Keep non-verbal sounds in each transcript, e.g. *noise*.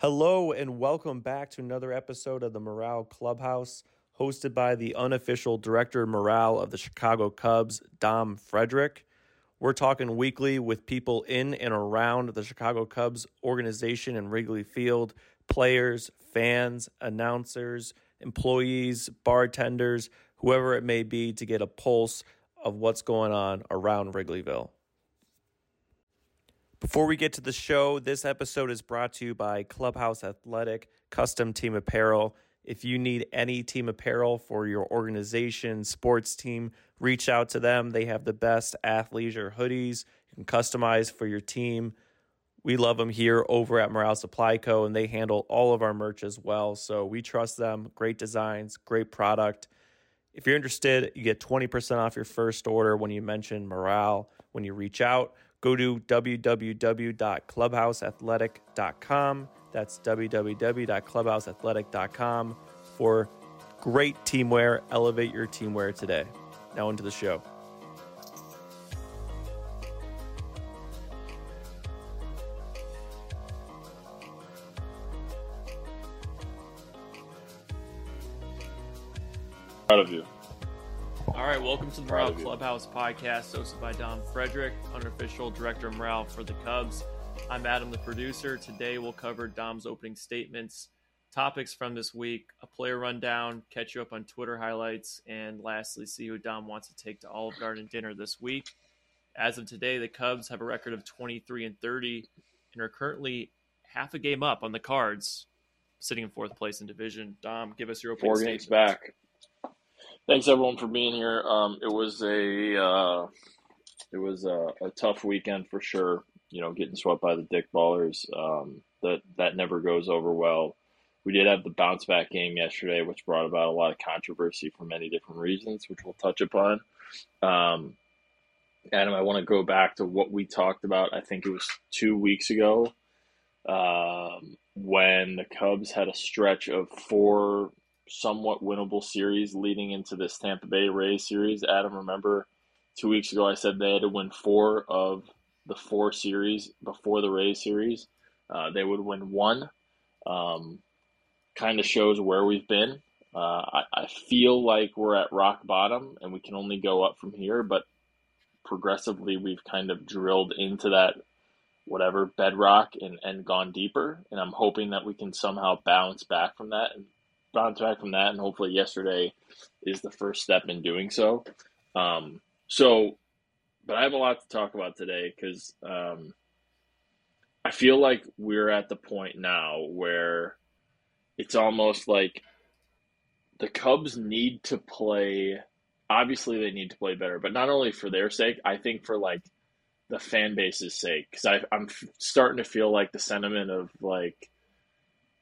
Hello, and welcome back to another episode of the Morale Clubhouse, hosted by the unofficial director of morale of the Chicago Cubs, Dom Frederick. We're talking weekly with people in and around the Chicago Cubs organization and Wrigley Field players, fans, announcers, employees, bartenders, whoever it may be, to get a pulse of what's going on around Wrigleyville. Before we get to the show, this episode is brought to you by Clubhouse Athletic Custom Team Apparel. If you need any team apparel for your organization, sports team, reach out to them. They have the best athleisure hoodies you can customize for your team. We love them here over at Morale Supply Co., and they handle all of our merch as well. So we trust them. Great designs, great product. If you're interested, you get 20% off your first order when you mention morale when you reach out. Go to www.clubhouseathletic.com. That's www.clubhouseathletic.com for great teamwear. Elevate your teamwear today. Now into the show. Proud Morale. Clubhouse podcast, hosted by Dom Frederick, unofficial director of morale for the Cubs. I'm Adam, the producer. Today we'll cover Dom's opening statements, topics from this week, a player rundown, catch you up on Twitter highlights, and lastly, see who Dom wants to take to Olive Garden dinner this week. As of today, the Cubs have a record of 23 and 30 and are currently half a game up on the Cards, sitting in fourth place in division. Dom, give us your opening Four games statement. back. Thanks everyone for being here. Um, it was a uh, it was a, a tough weekend for sure. You know, getting swept by the Dick Ballers. Um, that that never goes over well. We did have the bounce back game yesterday, which brought about a lot of controversy for many different reasons, which we'll touch upon. Um, Adam, I want to go back to what we talked about. I think it was two weeks ago um, when the Cubs had a stretch of four somewhat winnable series leading into this Tampa Bay Rays series. Adam, remember two weeks ago I said they had to win four of the four series before the Rays series. Uh, they would win one. Um, kind of shows where we've been. Uh, I, I feel like we're at rock bottom and we can only go up from here, but progressively we've kind of drilled into that whatever bedrock and, and gone deeper. And I'm hoping that we can somehow bounce back from that and bounce back from that. And hopefully yesterday is the first step in doing so. Um, so, but I have a lot to talk about today because um, I feel like we're at the point now where it's almost like the Cubs need to play. Obviously, they need to play better, but not only for their sake, I think for like the fan base's sake because I'm starting to feel like the sentiment of like,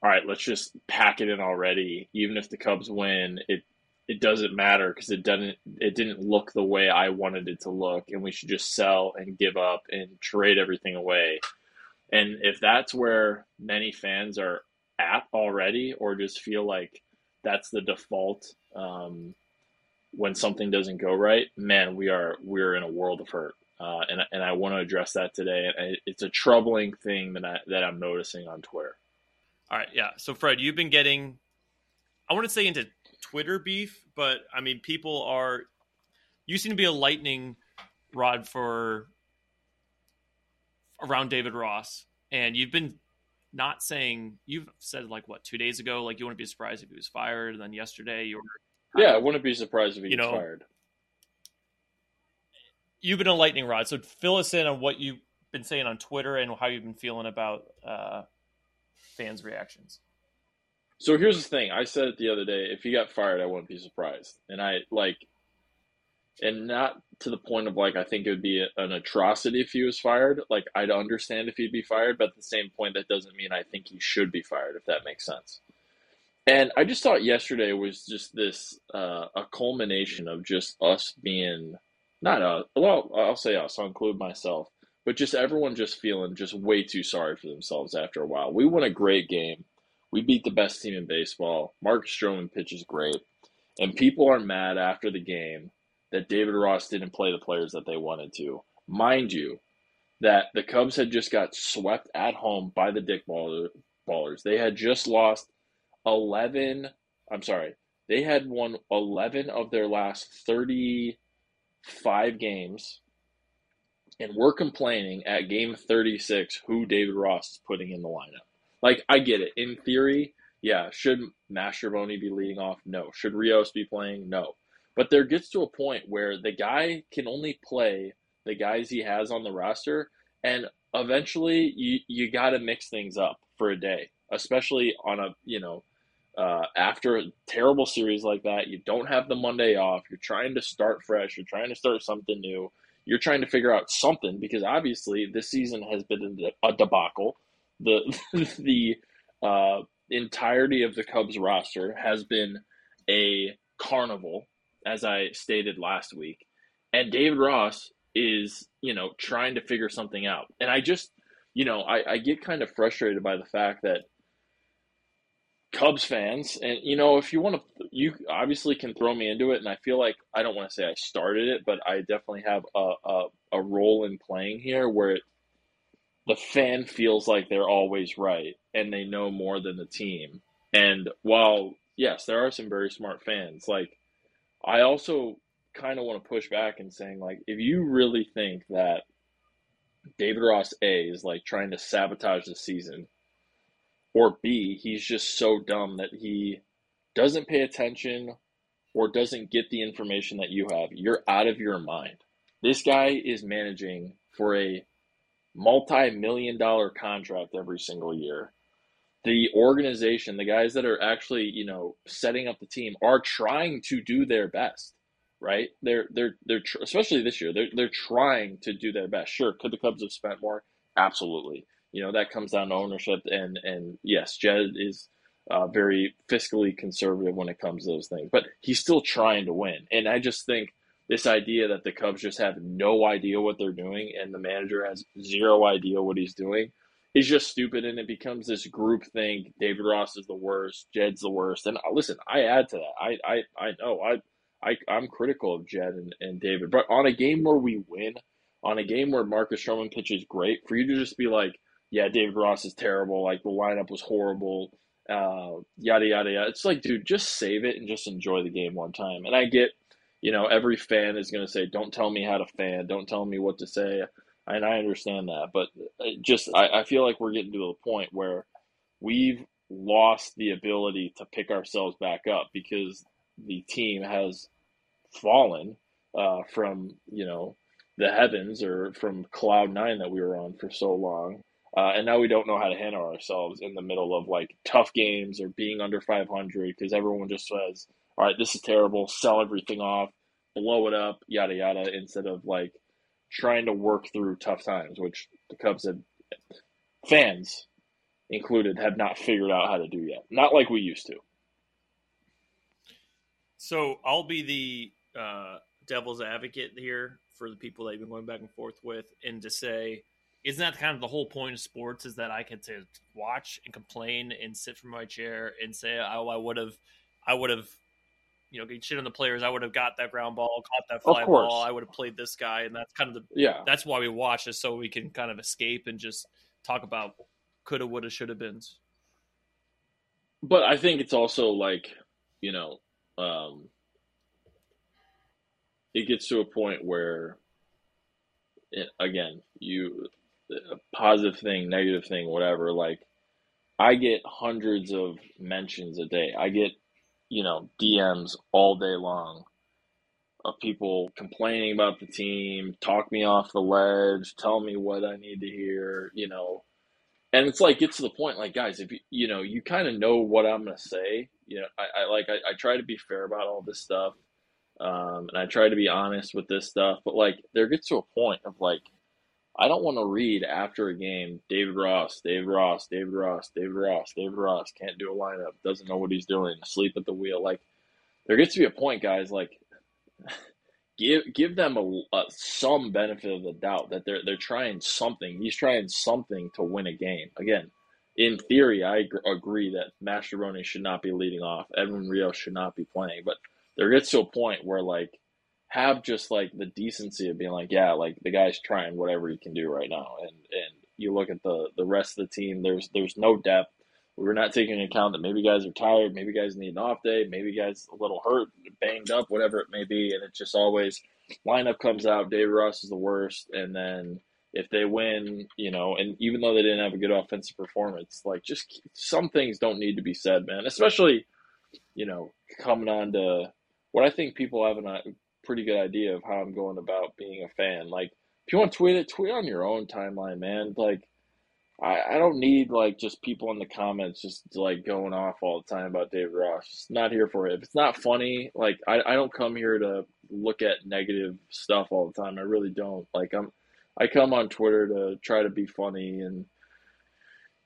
all right, let's just pack it in already. Even if the Cubs win, it it doesn't matter because it doesn't it didn't look the way I wanted it to look, and we should just sell and give up and trade everything away. And if that's where many fans are at already, or just feel like that's the default um, when something doesn't go right, man, we are we're in a world of hurt. Uh, and and I want to address that today. And it's a troubling thing that I that I'm noticing on Twitter. All right, yeah. So Fred, you've been getting I want to say into Twitter beef, but I mean people are you seem to be a lightning rod for around David Ross and you've been not saying you've said like what 2 days ago like you wouldn't be surprised if he was fired and then yesterday you were Yeah, I wouldn't be surprised if he know, fired. you've been a lightning rod. So fill us in on what you've been saying on Twitter and how you've been feeling about uh, fans' reactions. So here's the thing. I said it the other day. If he got fired, I wouldn't be surprised. And I like, and not to the point of like, I think it would be an atrocity if he was fired. Like, I'd understand if he'd be fired, but at the same point, that doesn't mean I think he should be fired, if that makes sense. And I just thought yesterday was just this uh, a culmination of just us being not us. Well, I'll say us. I'll include myself, but just everyone just feeling just way too sorry for themselves after a while. We won a great game. We beat the best team in baseball. Mark Stroman pitches great, and people are mad after the game that David Ross didn't play the players that they wanted to. Mind you, that the Cubs had just got swept at home by the Dick Ballers. They had just lost 11, I'm sorry, they had won 11 of their last 35 games. And we're complaining at game 36 who David Ross is putting in the lineup. Like, I get it. In theory, yeah, should Mastrobuoni be leading off? No. Should Rios be playing? No. But there gets to a point where the guy can only play the guys he has on the roster, and eventually you you got to mix things up for a day, especially on a you know uh, after a terrible series like that. You don't have the Monday off. You're trying to start fresh. You're trying to start something new. You're trying to figure out something because obviously this season has been a debacle. The *laughs* the uh, entirety of the Cubs roster has been a carnival as I stated last week. And David Ross is, you know, trying to figure something out. And I just, you know, I, I get kind of frustrated by the fact that Cubs fans, and you know, if you want to, you obviously can throw me into it, and I feel like I don't want to say I started it, but I definitely have a a, a role in playing here where it, the fan feels like they're always right and they know more than the team. And while yes, there are some very smart fans, like I also kind of want to push back and saying like if you really think that David Ross A is like trying to sabotage the season or B he's just so dumb that he doesn't pay attention or doesn't get the information that you have you're out of your mind this guy is managing for a multi-million dollar contract every single year the organization, the guys that are actually, you know, setting up the team are trying to do their best, right? They're they're they're tr- especially this year, they're they're trying to do their best. Sure, could the Cubs have spent more? Absolutely. You know, that comes down to ownership and and yes, Jed is uh, very fiscally conservative when it comes to those things, but he's still trying to win. And I just think this idea that the Cubs just have no idea what they're doing and the manager has zero idea what he's doing is just stupid and it becomes this group thing. David Ross is the worst, Jed's the worst. And uh, listen, I add to that. I I, I know I I I'm critical of Jed and, and David, but on a game where we win, on a game where Marcus Stroman pitches great, for you to just be like, yeah, David Ross is terrible, like the lineup was horrible, uh, yada yada yada. It's like, dude, just save it and just enjoy the game one time. And I get, you know, every fan is gonna say, don't tell me how to fan, don't tell me what to say and I understand that, but just I, I feel like we're getting to the point where we've lost the ability to pick ourselves back up because the team has fallen uh, from you know the heavens or from cloud nine that we were on for so long. Uh, and now we don't know how to handle ourselves in the middle of like tough games or being under 500 because everyone just says, all right, this is terrible, sell everything off, blow it up, yada yada, instead of like trying to work through tough times, which the Cubs have fans included have not figured out how to do yet. Not like we used to. So I'll be the uh, devil's advocate here for the people that you've been going back and forth with, and to say, isn't that kind of the whole point of sports? Is that I get to watch and complain and sit from my chair and say, "Oh, I would have, I would have you know, get shit on the players. I would have got that ground ball, caught that fly ball. I would have played this guy, and that's kind of the yeah. That's why we watch is so we can kind of escape and just talk about coulda, woulda, shoulda beens. But I think it's also like you know, um, it gets to a point where, again, you positive thing, negative thing, whatever. Like, I get hundreds of mentions a day. I get you know, DMs all day long of people complaining about the team, talk me off the ledge, tell me what I need to hear, you know. And it's like get to the point, like guys, if you you know, you kind of know what I'm gonna say. You know, I, I like I, I try to be fair about all this stuff, um, and I try to be honest with this stuff. But like, there gets to a point of like, I don't want to read after a game David Ross, David Ross, David Ross, David Ross, David Ross can't do a lineup, doesn't know what he's doing, sleep at the wheel. Like there gets to be a point, guys. Like *laughs* give give them a, a, some benefit of the doubt that they're they're trying something. He's trying something to win a game. Again, in theory, I agree that Mastrobuoni should not be leading off. Edwin Rios should not be playing, but there gets to a point where like have just like the decency of being like, yeah, like the guy's trying whatever he can do right now. And and you look at the the rest of the team, there's there's no depth. we're not taking into account that maybe guys are tired, maybe guys need an off day, maybe guys a little hurt, banged up, whatever it may be, and it's just always lineup comes out, Dave Ross is the worst, and then if they win, you know, and even though they didn't have a good offensive performance, like just some things don't need to be said, man. Especially, you know, coming on to what I think people have a pretty good idea of how I'm going about being a fan. Like, if you want to tweet it, tweet on your own timeline, man. Like, I, I don't need like just people in the comments just like going off all the time about Dave Ross. Not here for it. If it's not funny, like I, I don't come here to look at negative stuff all the time. I really don't. Like I'm I come on Twitter to try to be funny and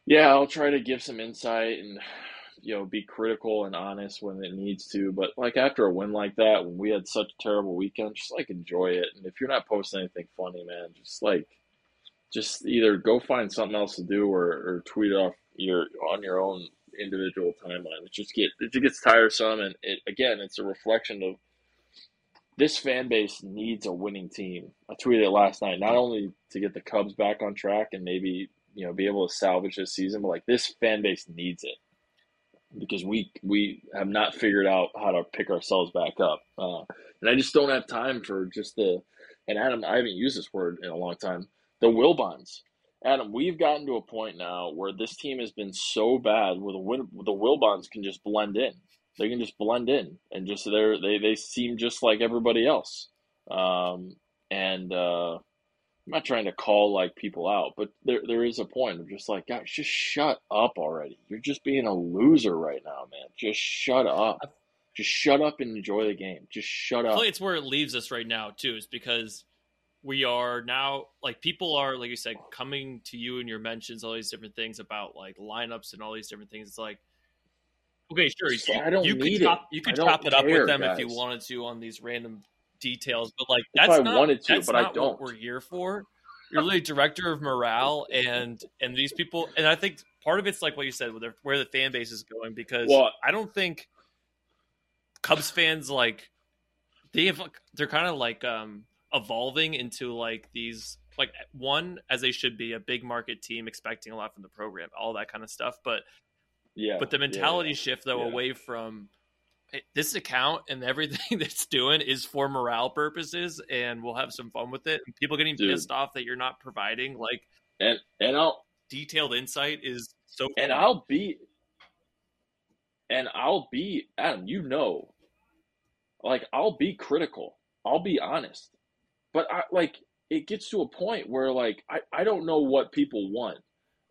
yeah, I'll try to give some insight and you know be critical and honest when it needs to. But like after a win like that, when we had such a terrible weekend, just like enjoy it. And if you're not posting anything funny, man, just like just either go find something else to do or, or tweet off your on your own individual timeline. It just get it just gets tiresome, and it again, it's a reflection of this fan base needs a winning team. I tweeted it last night, not only to get the Cubs back on track and maybe you know be able to salvage this season, but like this fan base needs it because we we have not figured out how to pick ourselves back up, uh, and I just don't have time for just the. And Adam, I haven't used this word in a long time the Wilbons. Adam, we've gotten to a point now where this team has been so bad where the the Wilbons can just blend in. They can just blend in and just they they they seem just like everybody else. Um, and uh, I'm not trying to call like people out, but there there is a point of just like, guys, just shut up already. You're just being a loser right now, man. Just shut up. Just shut up and enjoy the game. Just shut up. it's where it leaves us right now too, is because we are now like people are like you said coming to you in your mentions all these different things about like lineups and all these different things it's like okay sure you, I don't you need could it. you could I chop it up with them guys. if you wanted to on these random details but like If that's I not, wanted to, that's but I don't. what we're here for you're really director of morale and and these people and i think part of it's like what you said where, where the fan base is going because Well- i don't think cubs fans like they have they're kind of like um evolving into like these like one as they should be a big market team expecting a lot from the program all that kind of stuff but Yeah. but the mentality yeah. shift though Yeah. away from this account and everything *laughs* that's doing is for morale purposes and we'll have some fun with it and people getting Dude. pissed off that you're not providing like and and I'll detailed insight is so and. I'll be and I'll be Adam, you know, like I'll be critical. I'll be honest. But I like it gets to a point where like I, I don't know what people want.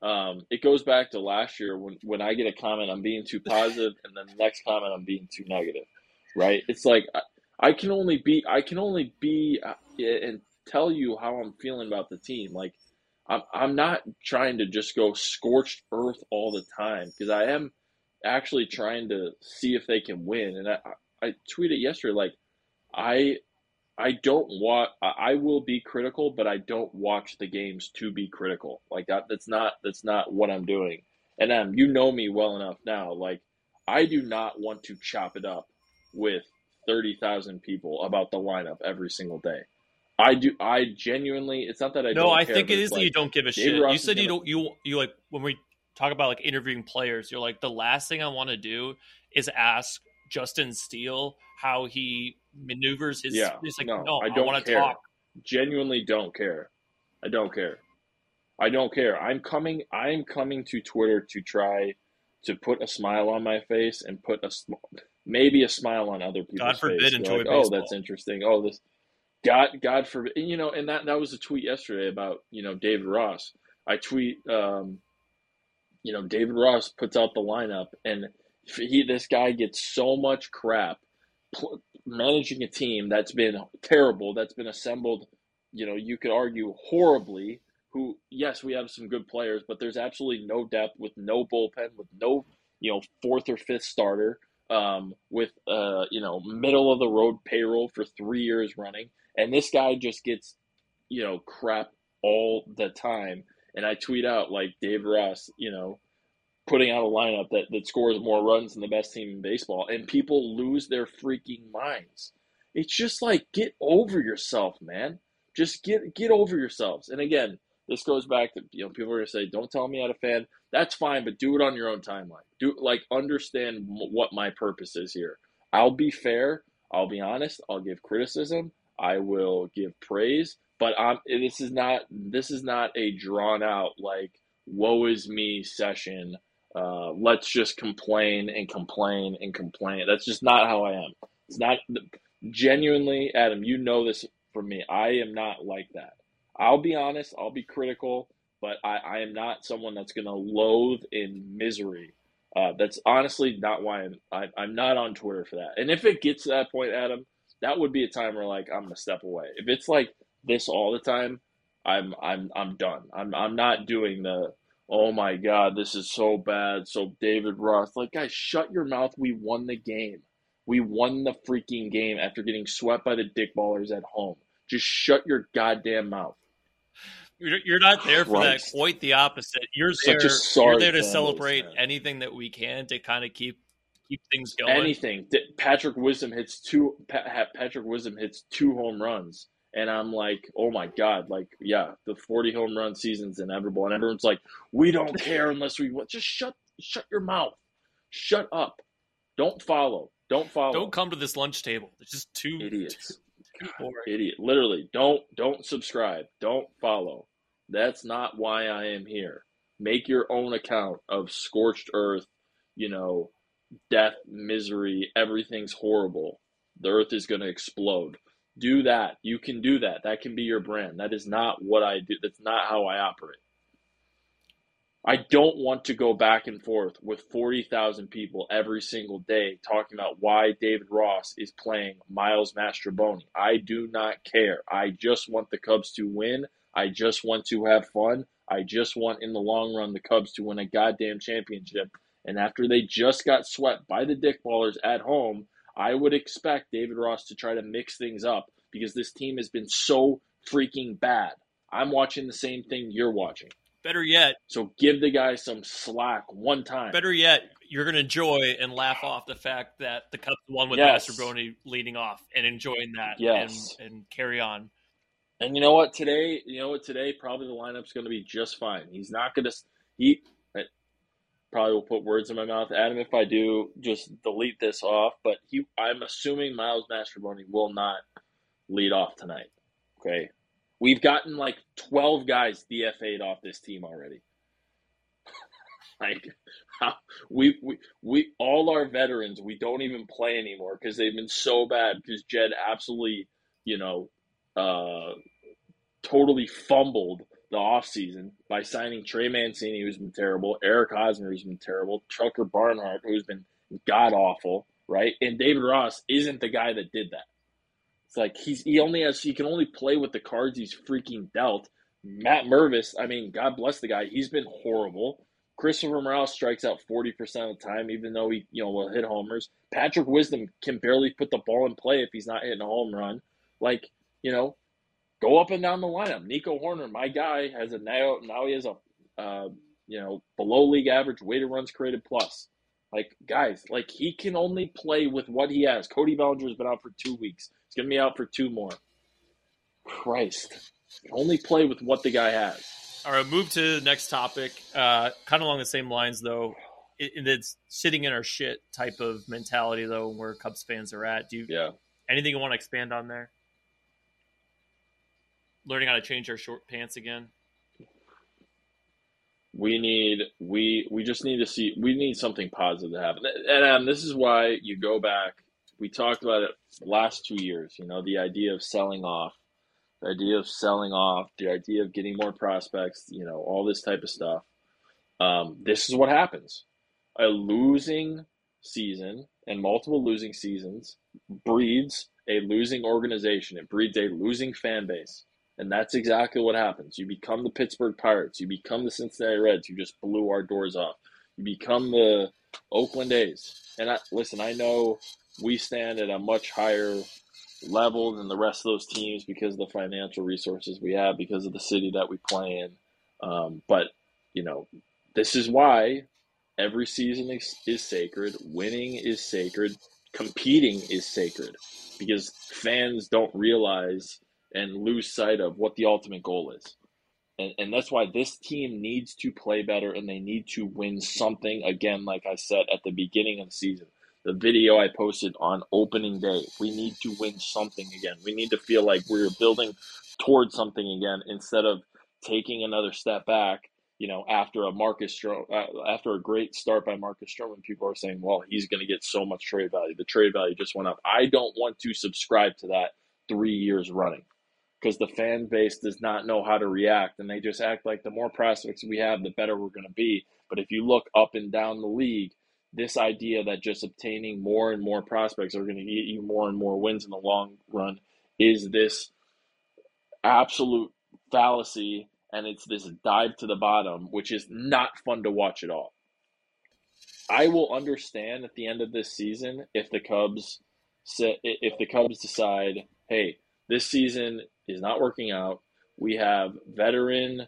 Um, it goes back to last year when, when I get a comment I'm being too positive and then the next comment I'm being too negative. Right? It's like I, I can only be I can only be uh, and tell you how I'm feeling about the team. Like I'm I'm not trying to just go scorched earth all the time because I am actually trying to see if they can win. And I, I I tweeted yesterday like I I don't want I will be critical, but I don't watch the games to be critical. Like that that's not that's not what I'm doing. And um, you know me well enough now. Like I do not want to chop it up with thirty thousand people about the lineup every single day. I do. I genuinely. It's not that I no i care, think it's is that you don't give a Dave shit Ross you said you gonna- don't you you like when we talk about like interviewing players you're like the last thing i want to do is ask justin steele how he maneuvers his Yeah, he's like no, no, I i, don't want to talk genuinely don't care. I don't care. I don't care. I'm coming. I'm coming to Twitter to try to put a smile on my face and put a sm- maybe a smile on other people's God forbid, face. Enjoy like, oh, that's interesting. Oh, this God, God forbid. And, you know, and that that was a tweet yesterday about you know David Ross. I tweet, um, you know, David Ross puts out the lineup, and he this guy gets so much crap pl- managing a team that's been terrible, that's been assembled, you know, you could argue horribly. Who, yes, we have some good players, but there's absolutely no depth with no bullpen, with no, you know, fourth or fifth starter, um, with, uh, you know, middle of the road payroll for three years running. And this guy just gets, you know, crap all the time. And I tweet out, like, Dave Ross, you know, putting out a lineup that, that scores more runs than the best team in baseball, and people lose their freaking minds. It's just like get over yourself, man. Just get get over yourselves. And again, this goes back to you know people are gonna say, "Don't tell me how to fan." That's fine, but do it on your own timeline. Do like understand what my purpose is here. I'll be fair. I'll be honest. I'll give criticism. I will give praise. But I'm, this is not this is not a drawn out like woe is me session. Uh, let's just complain and complain and complain. That's just not how I am. It's not genuinely, Adam. You know this from me. I am not like that. I'll be honest. I'll be critical, but I, I am not someone that's going to loathe in misery. Uh, that's honestly not why I'm. I, am i am not on Twitter for that. And if it gets to that point, Adam, that would be a time where like I'm gonna step away. If it's like this all the time, I'm I'm I'm done. I'm I'm not doing the oh my god, this is so bad. So David Ross, like guys, shut your mouth. We won the game. We won the freaking game after getting swept by the dickballers at home. Just shut your goddamn mouth. You're, you're not there for Christ. that. Quite the opposite. You're there. You're there to celebrate anything that we can to kind of keep keep things going. Anything. Patrick Wisdom hits two. Patrick Wisdom hits two home runs and I'm like, oh my god, like yeah, the 40 home run season's inevitable, and everyone's like, we don't care unless we just shut shut your mouth, shut up, don't follow, don't follow, don't come to this lunch table. It's just too idiots, too, too idiot. Literally, don't don't subscribe, don't follow. That's not why I am here. Make your own account of scorched earth, you know, death, misery, everything's horrible. The earth is going to explode do that. You can do that. That can be your brand. That is not what I do. That's not how I operate. I don't want to go back and forth with 40,000 people every single day talking about why David Ross is playing Miles Mastrobuoni. I do not care. I just want the Cubs to win. I just want to have fun. I just want, in the long run, the Cubs to win a goddamn championship. And after they just got swept by the Dickballers at home, I would expect David Ross to try to mix things up because this team has been so freaking bad. I'm watching the same thing you're watching. Better yet, so give the guy some slack one time. Better yet, you're going to enjoy and laugh off the fact that the Cubs won with yes. Mastrobuoni leading off and enjoying that yes. and, and carry on. And you know what? Today, you know what? Today, probably the lineup's going to be just fine. He's not going to. He probably will put words in my mouth. Adam, if I do, just delete this off. But he, I'm assuming Miles Mastrobuoni will not lead off tonight. Okay, we've gotten like 12 guys DFA'd off this team already. *laughs* like we, we we all our veterans we don't even play anymore because they've been so bad because Jed absolutely you know uh totally fumbled the offseason by signing Trey Mancini, who's been terrible, Eric Hosmer, who's been terrible, Tucker Barnhart, who's been god awful, right? And David Ross isn't the guy that did that. It's like he's he only has he can only play with the cards he's freaking dealt. Matt Mervis, I mean, God bless the guy. He's been horrible. Christopher Morel strikes out 40% of the time, even though he, you know, will hit homers. Patrick Wisdom can barely put the ball in play if he's not hitting a home run. Like, you know, go up and down the lineup. Nico Hoerner, my guy, has a now now he has a uh, you know below league average weighted runs created plus. Like guys, like he can only play with what he has. Cody Bellinger's been out for two weeks. He's gonna be out for two more. Christ, only play with what the guy has. All right, move to the next topic. Uh, kind of along the same lines, though. It, it's sitting in our shit type of mentality, though, where Cubs fans are at. Do you? Yeah. Anything you want to expand on there? Learning how to change our short pants again? We need we we just need to see we need something positive to happen. And um, this is why you go back. We talked about it last two years. You know, the idea of selling off, the idea of selling off, the idea of getting more prospects. You know, all this type of stuff. Um, this is what happens. A losing season and multiple losing seasons breeds a losing organization. It breeds a losing fan base. And that's exactly what happens. You become the Pittsburgh Pirates. You become the Cincinnati Reds who just blew our doors off. You become the Oakland A's. And I, listen, I know we stand at a much higher level than the rest of those teams because of the financial resources we have, because of the city that we play in. Um, but, you know, this is why every season is, is sacred. Winning is sacred. Competing is sacred because fans don't realize – and lose sight of what the ultimate goal is. And, and that's why this team needs to play better and they need to win something again, like I said at the beginning of the season. The video I posted on opening day. We need to win something again. We need to feel like we're building towards something again instead of taking another step back. You know, after a Marcus Stro- uh, after a great start by Marcus Stroman, people are saying, "Well, he's going to get so much trade value. The trade value just went up." I don't want to subscribe to that three years running because the fan base does not know how to react and they just act like the more prospects we have, the better we're going to be. But if you look up and down the league, this idea that just obtaining more and more prospects are going to get you more and more wins in the long run is this absolute fallacy and it's this dive to the bottom, which is not fun to watch at all. I will understand at the end of this season if the Cubs if the Cubs decide, hey, this season is not working out. We have veteran,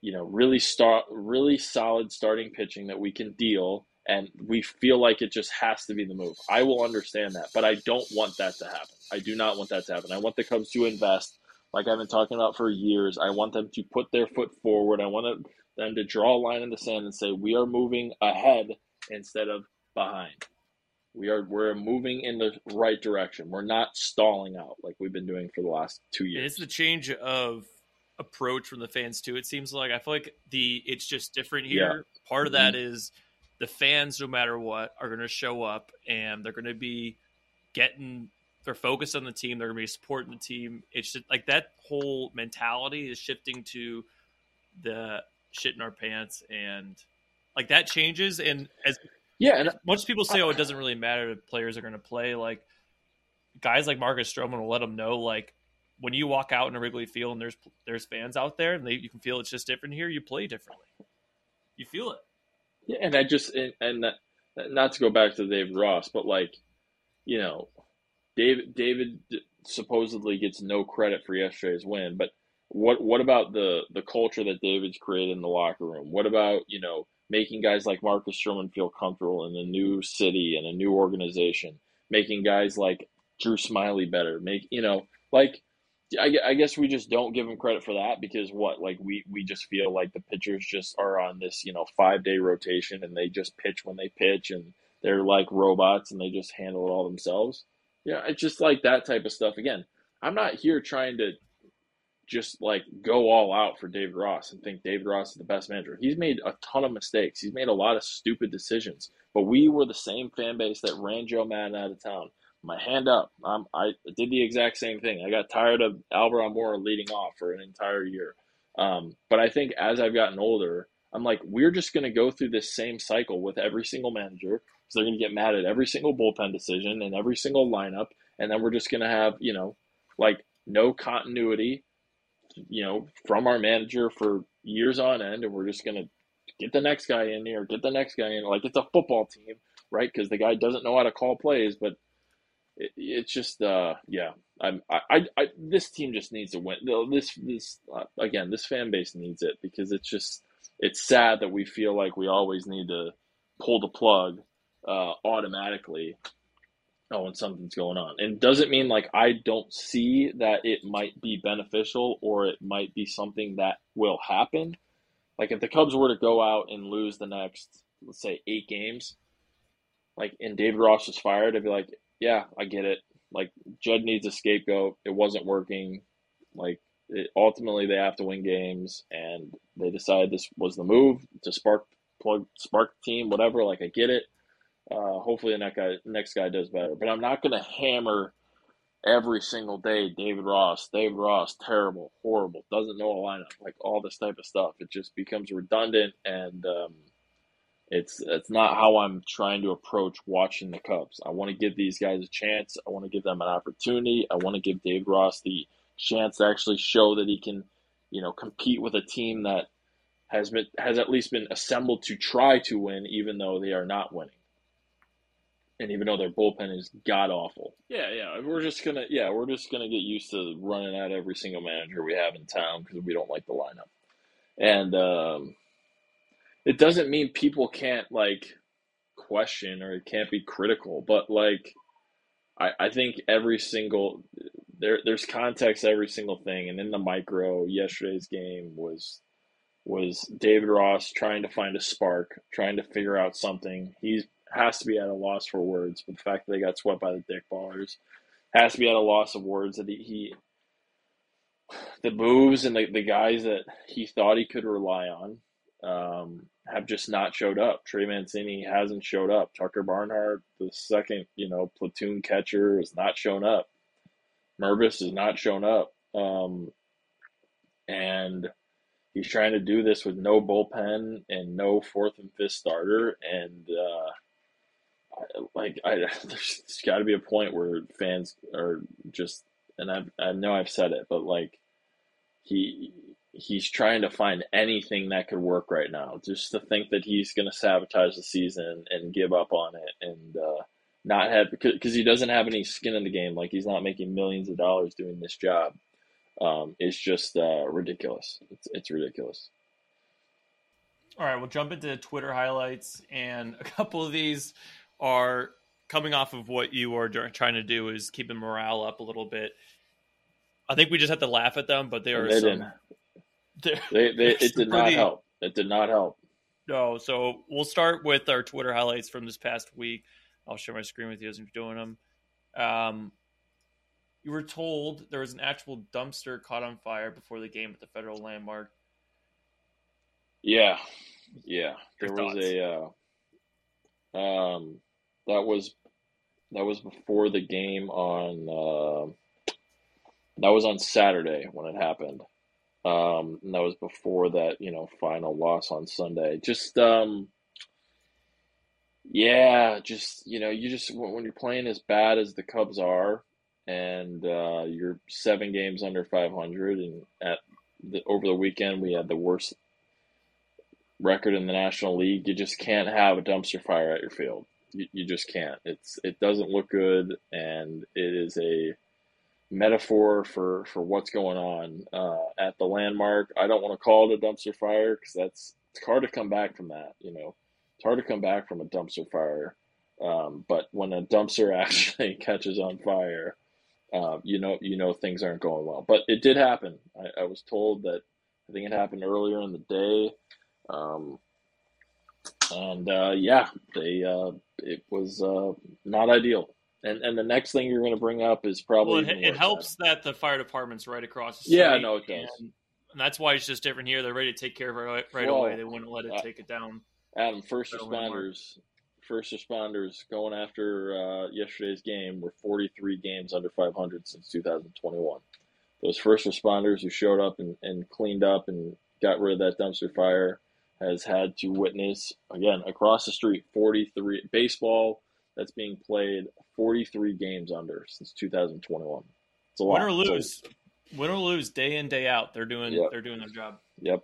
you know, really start really solid starting pitching that we can deal and we feel like it just has to be the move. I will understand that, but I don't want that to happen. I do not want that to happen. I want the Cubs to invest like I've been talking about for years. I want them to put their foot forward. I want them to draw a line in the sand and say we are moving ahead instead of behind. We are we're moving in the right direction. We're not stalling out like we've been doing for the last two years. It's the change of approach from the fans too. It seems like I feel like the it's just different here. Yeah. Part of that mm-hmm. is the fans, no matter what, are going to show up and they're going to be getting they're focused on the team. They're going to be supporting the team. It's just like that whole mentality is shifting to the shit in our pants and like that changes. And as yeah, and most people say, oh, it doesn't really matter if players are going to play. Like guys like Marcus Stroman will let them know, like when you walk out in a Wrigley Field and there's there's fans out there and they, you can feel it's just different here. You play differently. You feel it. Yeah, and I just and, and that, not to go back to Dave Ross, but like you know, David David supposedly gets no credit for yesterday's win, but what what about the the culture that David's created in the locker room? What about you know making guys like Marcus Stroman feel comfortable in a new city and a new organization, making guys like Drew Smyly better. Make you know, like I, I guess we just don't give him credit for that because what like we we just feel like the pitchers just are on this you know five day rotation and they just pitch when they pitch and they're like robots and they just handle it all themselves. Yeah, it's just like that type of stuff. Again, I'm not here trying to just like go all out for David Ross and think David Ross is the best manager. He's made a ton of mistakes. He's made a lot of stupid decisions. But we were the same fan base that ran Joe Maddon out of town. My hand up. Um, I did the exact same thing. I got tired of Albert Almora leading off for an entire year. Um, but I think as I've gotten older, I'm like, we're just going to go through this same cycle with every single manager. So they're going to get mad at every single bullpen decision and every single lineup. And then we're just going to have, you know, like no continuity you know, from our manager for years on end, and we're just gonna get the next guy in here, get the next guy in. Like it's a football team, right? Because the guy doesn't know how to call plays, but it, it's just, uh, yeah. I'm, I, I, I, this team just needs to win. This, this, uh, again, this fan base needs it because it's just, it's sad that we feel like we always need to pull the plug uh, automatically oh, and something's going on. And doesn't mean like I don't see that it might be beneficial or it might be something that will happen. Like if the Cubs were to go out and lose the next, let's say, eight games, like and David Ross was fired, I'd be like, yeah, I get it. Like Jed needs a scapegoat. It wasn't working. Like it, ultimately, they have to win games, and they decided this was the move to spark plug spark team, whatever. Like I get it. Uh, hopefully, the next guy, next guy does better. But I'm not going to hammer every single day David Ross, David Ross, terrible, horrible, doesn't know a lineup, like all this type of stuff. It just becomes redundant, and um, it's it's not how I'm trying to approach watching the Cubs. I want to give these guys a chance. I want to give them an opportunity. I want to give David Ross the chance to actually show that he can, you know, compete with a team that has been has at least been assembled to try to win, even though they are not winning and even though their bullpen is god awful. Yeah, yeah, we're just gonna yeah we're just gonna get used to running out every single manager we have in town because we don't like the lineup, and um, it doesn't mean people can't like question or it can't be critical, but like I I think every single there there's context every single thing, and in the micro, yesterday's game was was David Ross trying to find a spark, trying to figure out something. He has to be at a loss for words, but the fact that they got swept by the Dick Ballers has to be at a loss of words that he, he the moves and the, the guys that he thought he could rely on um, have just not showed up. Trey Mancini hasn't showed up. Tucker Barnhart, the second, you know, platoon catcher, has not shown up. Mervis has not shown up. Um, and he's trying to do this with no bullpen and no fourth and fifth starter. And, uh, like, I, *laughs* there's got to be a point where fans are just, and I, I know I've said it, but like, he he's trying to find anything that could work right now. Just to think that he's going to sabotage the season and give up on it and uh, not have because he doesn't have any skin in the game. Like he's not making millions of dollars doing this job. Um, it's just uh, ridiculous. It's it's ridiculous. All right, we'll jump into Twitter highlights, and a couple of these are coming off of what you are trying to do is keeping morale up a little bit. I think we just have to laugh at them, but they are They some. didn't. *laughs* They, they, it did not help. It did not help. No, so we'll start with our Twitter highlights from this past week. I'll share my screen with you as you're doing them. Um, you were told there was an actual dumpster caught on fire before the game at the Federal Landmark. Yeah, yeah. Your There was thoughts? a uh, um that was that was before the game on uh, that was on Saturday when it happened. Um, and that was before that you know final loss on Sunday. Just um, yeah, just you know, you just when you're playing as bad as the Cubs are, and uh, you're seven games under 500, and at the, over the weekend we had the worst record in the National League. You just can't have a dumpster fire at your field. You, you just can't. It's it doesn't look good, and it is a metaphor for for what's going on uh, at the landmark. I don't want to call it a dumpster fire because that's it's hard to come back from that. You know, it's hard to come back from a dumpster fire. Um, but when a dumpster *laughs* actually catches on fire, uh, you know you know things aren't going well. But it did happen. I, I was told that I think it happened earlier in the day. Um, and uh, yeah, they uh, it was uh, not ideal. And and the next thing you're going to bring up is probably Well, it, it helps that the fire department's right across the Yeah, street. no, it does. And, and that's why it's just different here. They're ready to take care of it right, right Well, away. They wouldn't let it uh, take it down. Adam, first responders, first responders going after uh, yesterday's game were 43 games under 500 since 2021. Those first responders who showed up and, and cleaned up and got rid of that dumpster fire has had to witness again across the street 43 baseball that's being played 43 games under since 2021. It's a lot. Win or lose, win or lose, day in day out, they're doing Yep. they're doing their job. Yep.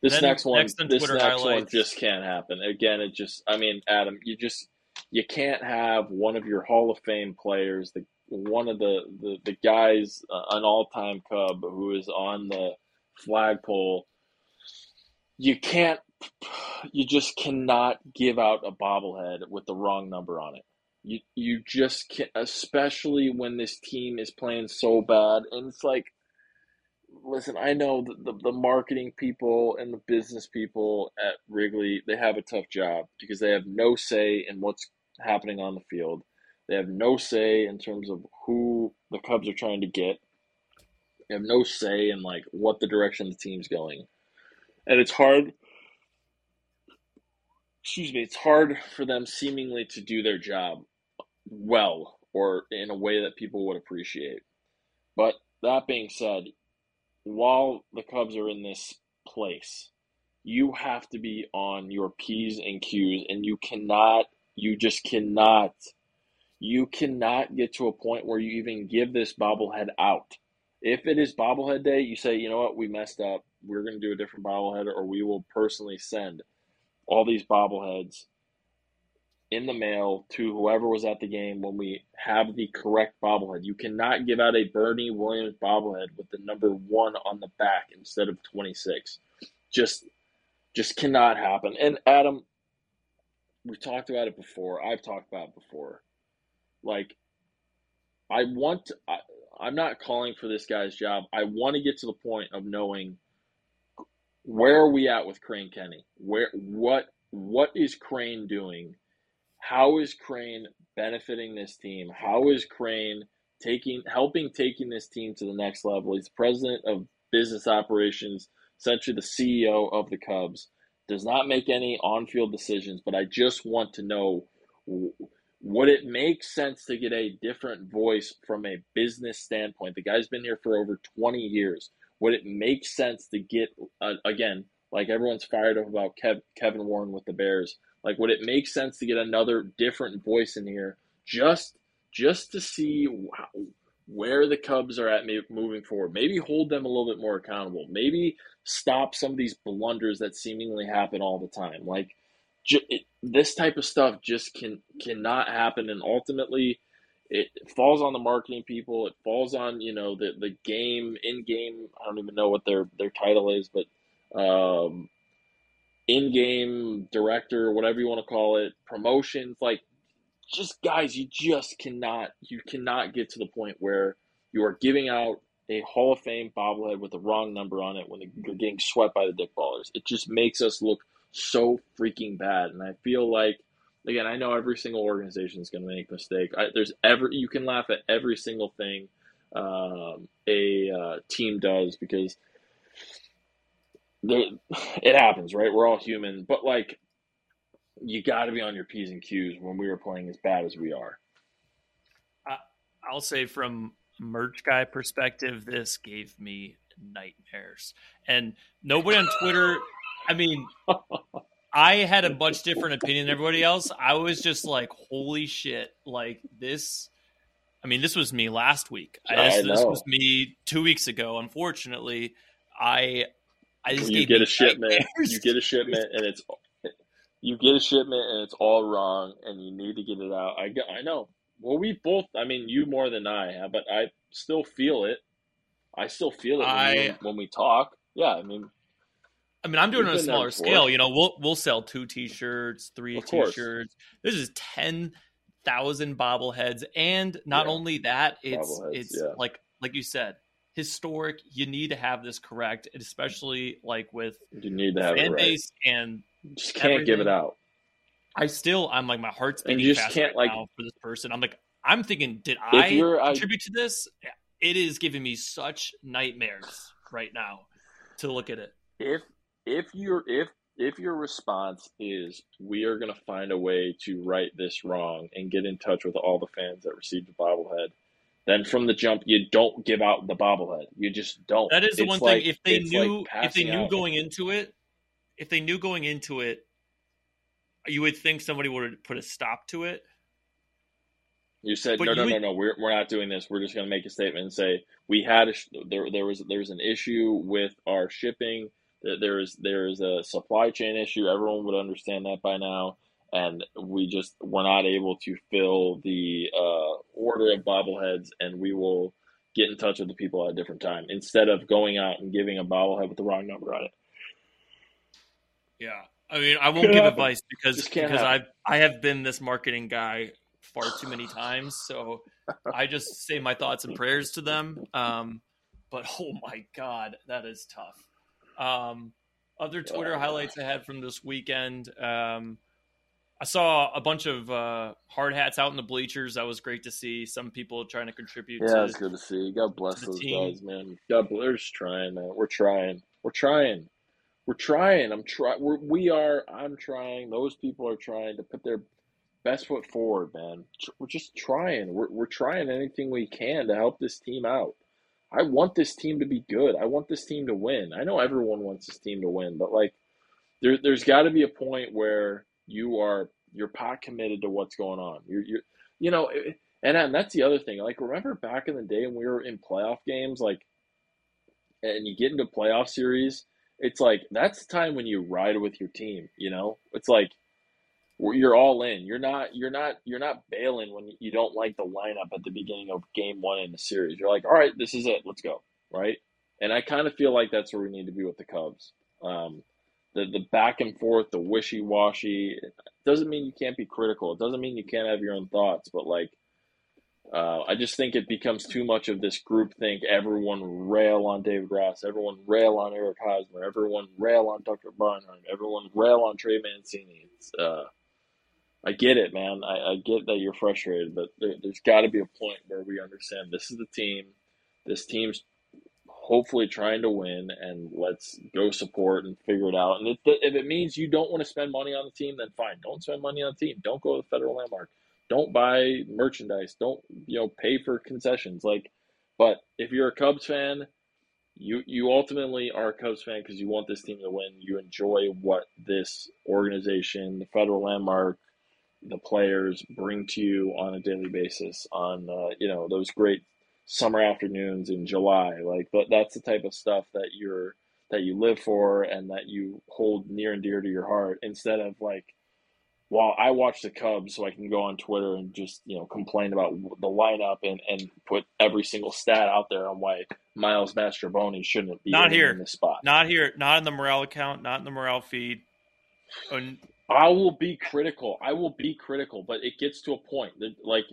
This next one, next on this Twitter next one just can't happen. Again, it just, I mean, Adam, you just, you can't have one of your Hall of Fame players, the one of the the, the guys, uh, an all time Cub who is on the flagpole. You can't, you just cannot give out a bobblehead with the wrong number on it. You you just can't, especially when this team is playing so bad, and it's like listen, I know the, the, the marketing people and the business people at Wrigley, they have a tough job because they have no say in what's happening on the field. They have no say in terms of who the Cubs are trying to get. They have no say in like what the direction the team's going. And it's hard excuse me, it's hard for them seemingly to do their job well or in a way that people would appreciate. But that being said, while the Cubs are in this place, you have to be on your P's and Q's, and you cannot, you just cannot, you cannot get to a point where you even give this bobblehead out. If it is bobblehead day, you say, you know what, we messed up. We're going to do a different bobblehead, or we will personally send all these bobbleheads in the mail to whoever was at the game when we have the correct bobblehead. You cannot give out a Billy Williams bobblehead with the number one on the back instead of 26. Just, just cannot happen. And Adam, we've talked about it before. I've talked about it before. Like, I want. To, I, I'm not calling for this guy's job. I want to get to the point of knowing where are we at with Crane Kenney? Where what what is Crane doing? How is Crane benefiting this team? How is Crane taking helping taking this team to the next level? He's president of business operations, essentially the CEO of the Cubs. Does not make any on-field decisions, but I just want to know would it make sense to get a different voice from a business standpoint? The guy's been here for over 20 years. Would it make sense to get, uh, again, like everyone's fired up about Kev, Kevin Warren with the Bears? Like, would it make sense to get another different voice in here just just to see where the Cubs are at moving forward? Maybe hold them a little bit more accountable. Maybe stop some of these blunders that seemingly happen all the time. Like, it, this type of stuff just can cannot happen, and ultimately, it falls on the marketing people. It falls on you know the the game in game. I don't even know what their their title is, but um, in game director, whatever you want to call it, promotions. Like, just guys, you just cannot you cannot get to the point where you are giving out a Hall of Fame bobblehead with the wrong number on it when you're getting swept by the dick ballers. It just makes us look so freaking bad. And I feel like, again, I know every single organization is going to make a mistake. I, there's ever you can laugh at every single thing um, a uh, team does because it happens, right? We're all human, but like you got to be on your p's and q's when we were playing as bad as we are. I'll say from merch guy perspective, this gave me nightmares, and nobody on Twitter I mean, *laughs* I had a *laughs* much different opinion than everybody else. I was just like, holy shit, like this. I mean, this was me last week. I, this, this was me two weeks ago. Unfortunately, I I just you get a shipment. You get a shipment, and it's you get a shipment, and it's all wrong, and you need to get it out. I I know. Well, we both. I mean, you more than I, have, but I still feel it. I still feel it when, I, we, when we talk. Yeah, I mean, I mean, I'm doing it on a smaller scale. You know, we'll we'll sell two T-shirts, three T-shirts. This is ten thousand bobbleheads, and not yeah. only that, it's it's yeah. like like you said, historic. You need to have this correct, especially like with you need to have fan right. base and just can't everything. give it out. I still, I'm like my heart's beating you just fast can't, right like, now for this person. I'm like, I'm thinking, did I contribute I, to this? It is giving me such nightmares right now to look at it. If if your if if your response is we are going to find a way to right this wrong and get in touch with all the fans that received the bobblehead then from the jump you don't give out the bobblehead you just don't that is the it's one like, thing if they knew like if they knew out. going into it if they knew going into it you would think somebody would have put a stop to it you said but no, no, no, no. We're we're not doing this. We're just going to make a statement and say we had a there there was there was an issue with our shipping there is there is a supply chain issue. Everyone would understand that by now, and we just were not able to fill the uh, order of bobbleheads, and we will get in touch with the people at a different time instead of going out and giving a bobblehead with the wrong number on it. Yeah, I mean, I won't give advice because because I've I have been this marketing guy far too many times, so I just say my thoughts and prayers to them. Um, but oh my god, that is tough. Um, other Twitter highlights I had from this weekend. Um, I saw a bunch of uh, hard hats out in the bleachers. That was great to see. Some people trying to contribute. Yeah, to, it's good to see. God bless those team. guys, man. God bless. They're just trying, man. We're trying. We're trying. We're trying. I'm trying. We're, we are. I'm trying. Those people are trying to put their best foot forward, man. We're just trying. We're we're trying anything we can to help this team out. I want this team to be good. I want this team to win. I know everyone wants this team to win, but like there there's got to be a point where you are you're pot committed to what's going on. You're you you know, eh, and, and that's the other thing. Like remember back in the day when we were in playoff games like and you get into playoff series, it's like that's the time when you ride with your team, you know? It's like you're all in. You're not you're not you're not bailing when you don't like the lineup at the beginning of game one in the series. You're like, all right, this is it. Let's go. Right. And I kind of feel like that's where we need to be with the Cubs. Um, the the back and forth, the wishy washy, doesn't mean you can't be critical. It doesn't mean you can't have your own thoughts. But like, Uh, I just think it becomes too much of this group think. Everyone rail on David Ross. Everyone rail on Eric Hosmer. Everyone rail on Tucker Barnhart. Everyone rail on Trey Mancini. It's, uh, I get it, man. I, I get that you're frustrated, but there, has got to be a point where we understand this is the team. This team's hopefully trying to win, and let's go support and figure it out. And if, if it means you don't want to spend money on the team, then fine. Don't spend money on the team. Don't go to the federal landmark don't buy merchandise. Don't you know pay for concessions. Like, but if you're a Cubs fan, you you ultimately are a Cubs fan because you want this team to win. You enjoy what this organization, the Federal Landmark, the players bring to you on a daily basis. On uh, you know those great summer afternoons in July, like but that's the type of stuff that you're that you live for and that you hold near and dear to your heart instead of like while I watch the Cubs, so I can go on Twitter and just you know complain about the lineup and, and put every single stat out there on why Miles Mastrobuoni shouldn't be not here in this spot. Not here. Not in the morale account. Not in the morale feed. I will be critical. I will be critical, but it gets to a point that like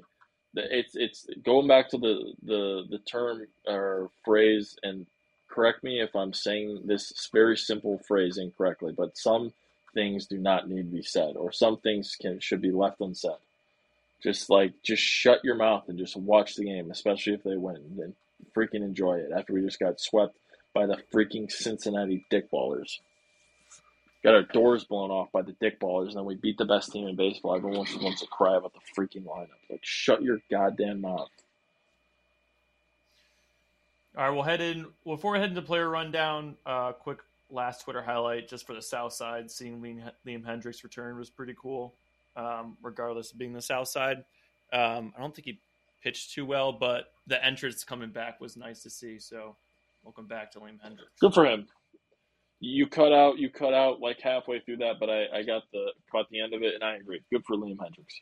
it's it's going back to the the the term or phrase and correct me if I'm saying this very simple phrase incorrectly, but some things do not need to be said, or some things can should be left unsaid. Just like just shut your mouth and just watch the game, especially if they win, and freaking enjoy it. After we just got swept by the freaking Cincinnati Dickballers, got our doors blown off by the Dickballers, and then we beat the best team in baseball. Everyone wants, wants to cry about the freaking lineup. Like, shut your goddamn mouth. All right, we'll head in before we head into player rundown. Uh, quick last Twitter highlight just for the South Side. Seeing Liam, Liam Hendriks return was pretty cool, um, regardless of being the South Side. Um, I don't think he pitched too well, but the entrance coming back was nice to see. So, welcome back to Liam Hendriks. Good for him. You cut out, you cut out like halfway through that, but I, I got the caught the end of it, and I agree. Good for Liam Hendriks.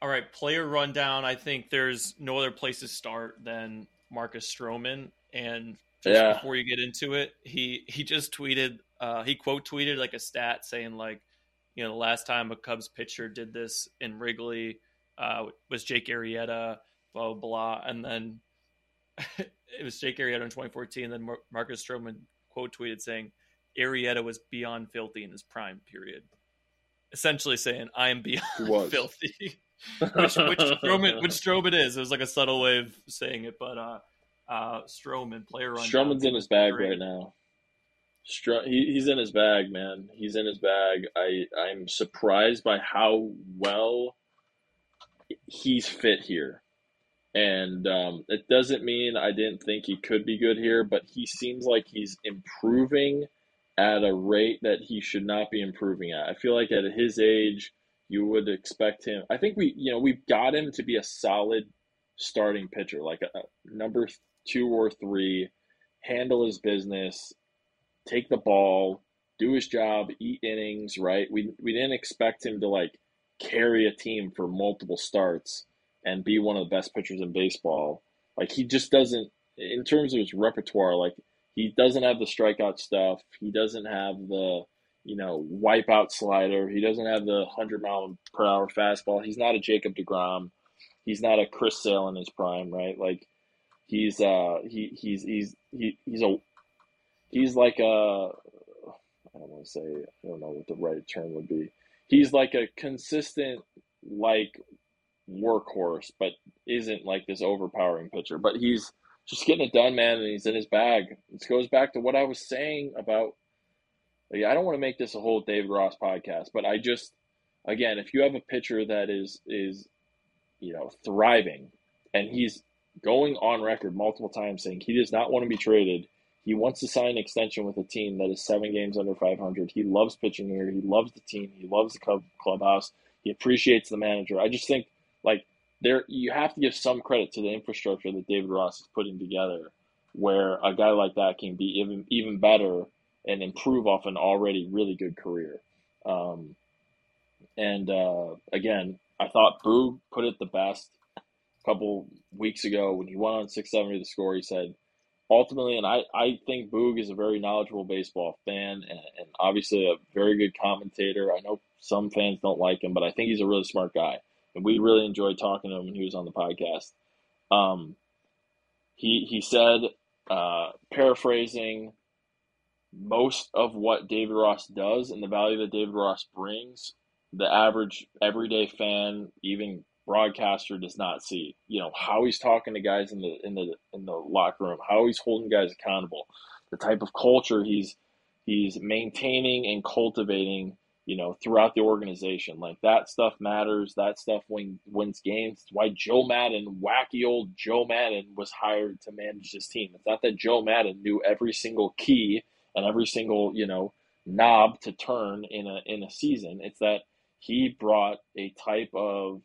All right, player rundown. I think there's no other place to start than Marcus Stroman, and just yeah. before you get into it, he he just tweeted, uh, he quote tweeted like a stat saying like, you know, the last time a Cubs pitcher did this in Wrigley uh, was Jake Arrieta, blah blah blah, and then *laughs* it was Jake Arrieta in 2014. And then Mar- Marcus Stroman quote tweeted saying, Arrieta was beyond filthy in his prime period, essentially saying, "I am beyond filthy." *laughs* which which Stroman, which Stroman is. It was like a subtle way of saying it, but uh, uh, Stroman player run. Stroman's in his bag great. right now. Str- he, he's in his bag, man. He's in his bag. I I'm surprised by how well he's fit here, and um, it doesn't mean I didn't think he could be good here, but he seems like he's improving at a rate that he should not be improving at. I feel like at his age, you would expect him. I think we, you know, we've got him to be a solid starting pitcher, like a, a number two or three, handle his business, take the ball, do his job, eat innings, right? We we didn't expect him to like carry a team for multiple starts and be one of the best pitchers in baseball. Like he just doesn't in terms of his repertoire, like he doesn't have the strikeout stuff. He doesn't have the, you know, wipeout slider. He doesn't have the 100 mile per hour fastball. He's not a Jacob DeGrom. He's not a Chris Sale in his prime, right? Like He's uh he he's he's he, he's a he's like a I don't want to say I don't know what the right term would be. He's like a consistent like workhorse, but isn't like this overpowering pitcher. But he's just getting it done, man, and he's in his bag. This goes back to what I was saying about. Like, I don't want to make this a whole David Ross podcast, but I just, again, if you have a pitcher that is is, you know, thriving, and he's going on record multiple times saying he does not want to be traded. He wants to sign an extension with a team that is seven games under 500. He loves pitching here. He loves the team. He loves the club, clubhouse. He appreciates the manager. I just think like there, you have to give some credit to the infrastructure that David Ross is putting together, where a guy like that can be even even better and improve off an already really good career. Um, and uh, again, I thought Boog put it the best a couple weeks ago when he went on 670 the score, he said, ultimately, and I, I think Boog is a very knowledgeable baseball fan and, and obviously a very good commentator. I know some fans don't like him, but I think he's a really smart guy. And we really enjoyed talking to him when he was on the podcast. Um, he he said, uh, paraphrasing, most of what David Ross does and the value that David Ross brings, the average everyday fan, even broadcaster, does not see. You know how he's talking to guys in the in the in the locker room, how he's holding guys accountable, the type of culture he's he's maintaining and cultivating you know, throughout the organization. Like that stuff matters. That stuff win, wins games. It's why Joe Maddon, wacky old Joe Maddon, was hired to manage this team. It's not that Joe Maddon knew every single key and every single, you know, knob to turn in a in a season. It's that he brought a type of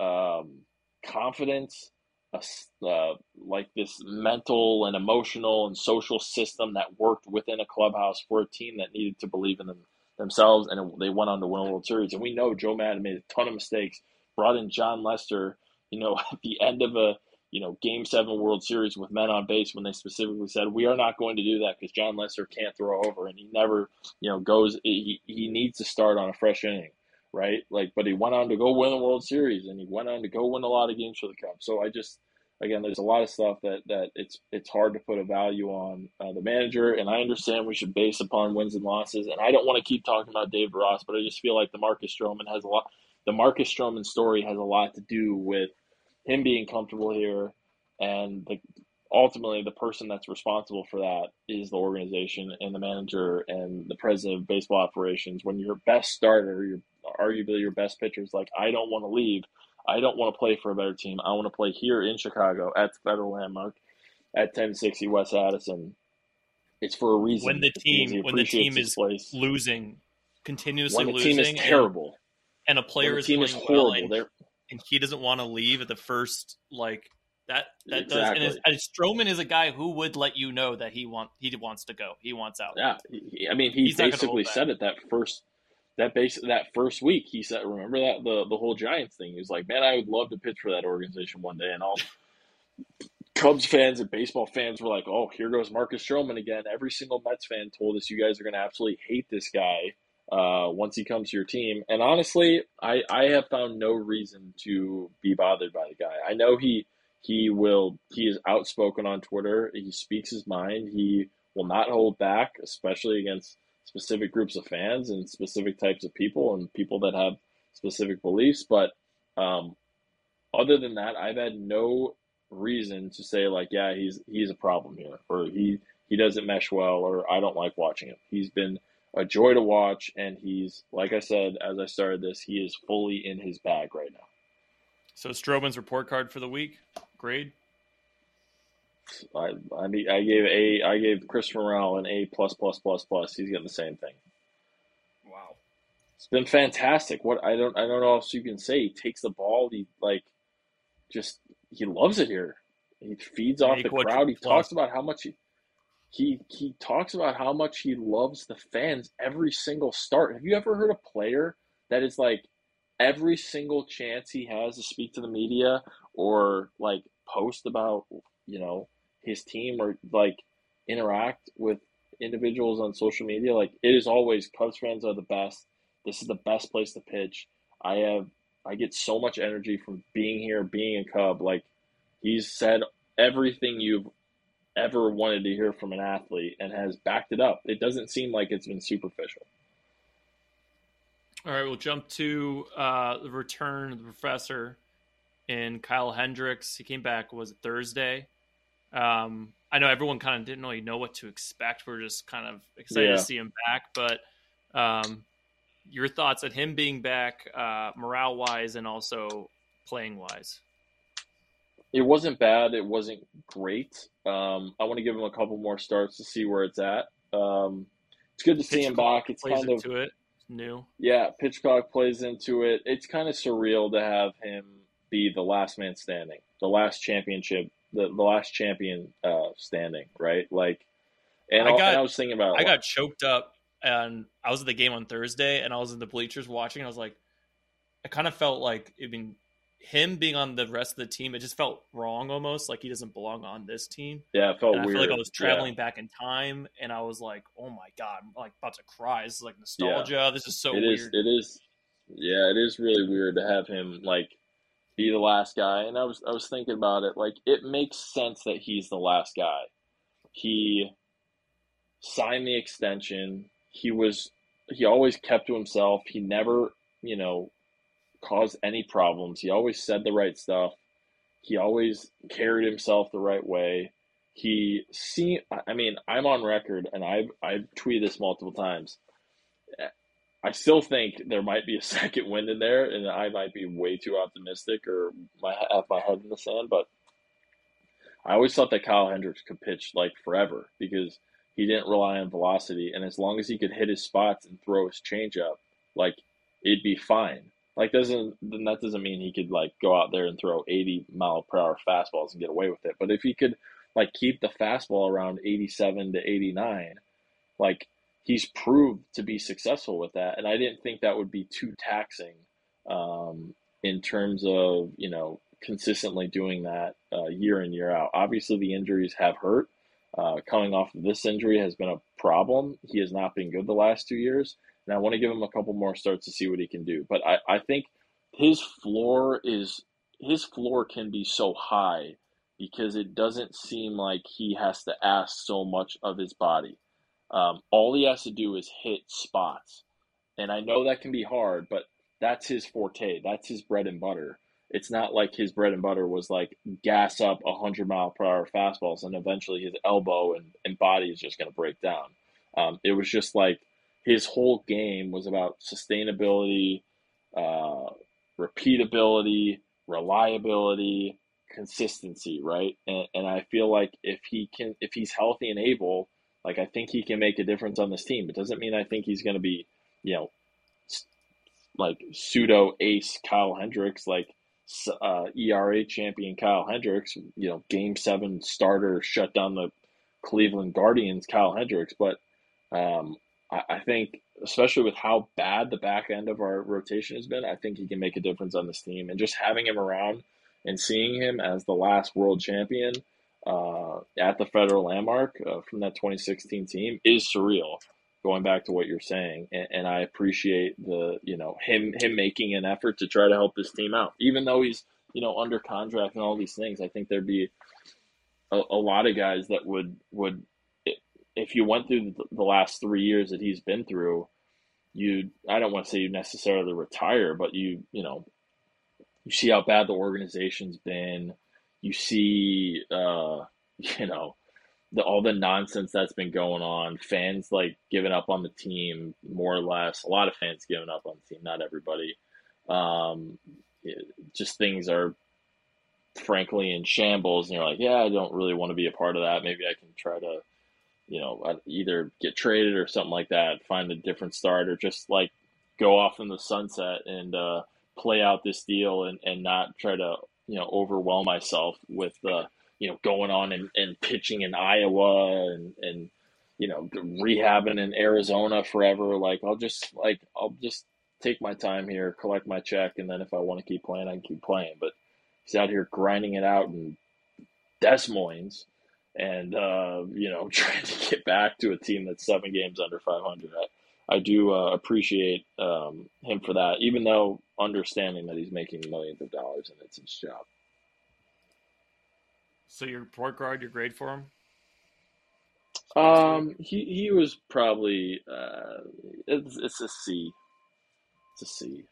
um, confidence, uh, like this mental and emotional and social system that worked within a clubhouse for a team that needed to believe in them themselves, and they went on to win a World Series. And we know Joe Maddon made a ton of mistakes. Brought in Jon Lester, you know, *laughs* at the end of a you know Game Seven World Series with men on base when they specifically said we are not going to do that because Jon Lester can't throw over, and he never you know goes. He he needs to start on a fresh inning, right? Like, but he went on to go win the World Series, and he went on to go win a lot of games for the Cubs. So I just again, there's a lot of stuff that that it's it's hard to put a value on uh, the manager, and I understand we should base upon wins and losses. And I don't want to keep talking about Dave Ross, but I just feel like the Marcus Stroman has a lot. The Marcus Stroman story has a lot to do with him being comfortable here, and the, ultimately the person that's responsible for that is the organization and the manager and the president of baseball operations. When your best starter, your arguably your best pitcher is like, I don't want to leave I don't want to play for a better team. I want to play here in Chicago at the Federal Landmark at 1060 West Addison. It's for a reason. When the team when the team is place. losing, continuously when the losing, team is terrible, and, and a player is team is horrible, well and, and, he doesn't want to leave at the first like that. That exactly. does. And, and Stroman is a guy who would let you know that he want he wants to go. He wants out. Yeah, I mean, he He's basically said it that first that base that first week he said remember that the the whole Giants thing. He was like, Man, I would love to pitch for that organization one day and all Cubs fans and baseball fans were like, Oh, here goes Marcus Stroman again. Every single Mets fan told us you guys are gonna absolutely hate this guy uh, once he comes to your team. And honestly, I, I have found no reason to be bothered by the guy. I know he he will he is outspoken on Twitter. He speaks his mind. He will not hold back, especially against specific groups of fans and specific types of people and people that have specific beliefs. But um, other than that, I've had no reason to say like, yeah, he's he's a problem here, or he he doesn't mesh well, or I don't like watching him. He's been a joy to watch, and he's like I said as I started this, he is fully in his bag right now. So Stroman's report card for the week grade. I I I gave a I gave Chris Morel an A plus plus plus plus. He's getting the same thing. Wow, it's been fantastic. What I don't I don't know else you can say. He takes the ball. He like just he loves it here. He feeds off the crowd. He talks about how much he, he he talks about how much he loves the fans every single start. Have you ever heard a player that is like every single chance he has to speak to the media or like post about you know his team or like interact with individuals on social media, like it is always Cubs fans are the best. This is the best place to pitch. I have I get so much energy from being here, being a Cub. Like he's said everything you've ever wanted to hear from an athlete and has backed it up. It doesn't seem like it's been superficial. All right, we'll jump to uh, the return of the professor and Kyle Hendricks. He came back was it Thursday. Um, I know everyone kind of didn't really know what to expect. We're just kind of excited yeah. to see him back. But um, your thoughts on him being back, uh, morale wise, and also playing wise? It wasn't bad. It wasn't great. Um, I want to give him a couple more starts to see where it's at. Um, it's good to see him back. It's kind of it. new. Yeah, pitch clock plays into it. It's kind of surreal to have him be the last man standing, the last championship the, the last champion uh, standing, right? Like, and I, got, and I was thinking about. I got choked up, and I was at the game on Thursday, and I was in the bleachers watching. I was like, I kind of felt like I mean, him being on the rest of the team, it just felt wrong almost, like he doesn't belong on this team. Yeah, it felt and weird. I feel like I was traveling yeah. back in time, and I was like, oh my god, I'm like about to cry. This is like nostalgia. Yeah. This is so it weird. Is, it is. Yeah, it is really weird to have him like be the last guy. And I was I was thinking about it. Like it makes sense that he's the last guy. He signed the extension. He was he always kept to himself. He never, you know, caused any problems. He always said the right stuff. He always carried himself the right way. He see I mean, I'm on record and I've I've tweeted this multiple times. I still think there might be a *laughs* second wind in there, and I might be way too optimistic or my have my head in the sand. But I always thought that Kyle Hendricks could pitch like forever because he didn't rely on velocity, and as long as he could hit his spots and throw his changeup, like it'd be fine. Like doesn't then that doesn't mean he could like go out there and throw 80 mile per hour fastballs and get away with it. But if he could like keep the fastball around 87 to 89, like he's proved to be successful with that, and I didn't think that would be too taxing um, in terms of you know consistently doing that uh, year in year out. Obviously, the injuries have hurt. Uh, coming off of this injury has been a problem. He has not been good the last two years, and I want to give him a couple more starts to see what he can do. But I, I think his floor is his floor can be so high because it doesn't seem like he has to ask so much of his body. Um, all he has to do is hit spots. And I know that can be hard, but that's his forte. That's his bread and butter. It's not like his bread and butter was like gas up 100 mile per hour fastballs and eventually his elbow and, and body is just going to break down. Um, it was just like his whole game was about sustainability, uh, repeatability, reliability, consistency, right? And, and I feel like if he can, if he's healthy and able, like I think he can make a difference on this team. It doesn't mean I think he's going to be, you know, like pseudo ace Kyle Hendricks, like uh, ERA champion Kyle Hendricks, you know, game seven starter shut down the Cleveland Guardians Kyle Hendricks. But um, I, I think, especially with how bad the back end of our rotation has been, I think he can make a difference on this team. And just having him around and seeing him as the last world champion – uh, at the federal landmark uh, from that 2016 team is surreal. Going back to what you're saying, and, and, I appreciate the you know him him making an effort to try to help his team out, even though he's you know under contract and all these things. I think there'd be a, a lot of guys that would would if you went through the, last three years that he's been through, you I don't want to say you necessarily retire, but you you know you see how bad the organization's been you see, uh, *laughs* you know, the, all the nonsense that's been going on. Fans like giving up on the team, more or less. A lot of fans giving up on the team, not everybody. Um, it, just things are frankly in shambles, and you're like, yeah, I don't really want to be a part of that. Maybe I can try to, you know, either get traded or something like that, find a different start, or just like go off in the sunset and uh, play out this deal and, and not try to you know overwhelm myself with uh, you know going on and, and pitching in Iowa and and you know rehabbing in Arizona forever. Like I'll just like I'll just take my time here, collect my check, and then if I want to keep playing, I can keep playing. But he's out here grinding it out in Des Moines and uh, you know *laughs* trying to get back to a team that's seven games under 500. I, I do uh, appreciate um, him for that, even though understanding that he's making millions of dollars and it's his job. So your report card, your grade for him? Um, he he was probably uh, it's it's a C. It's a C.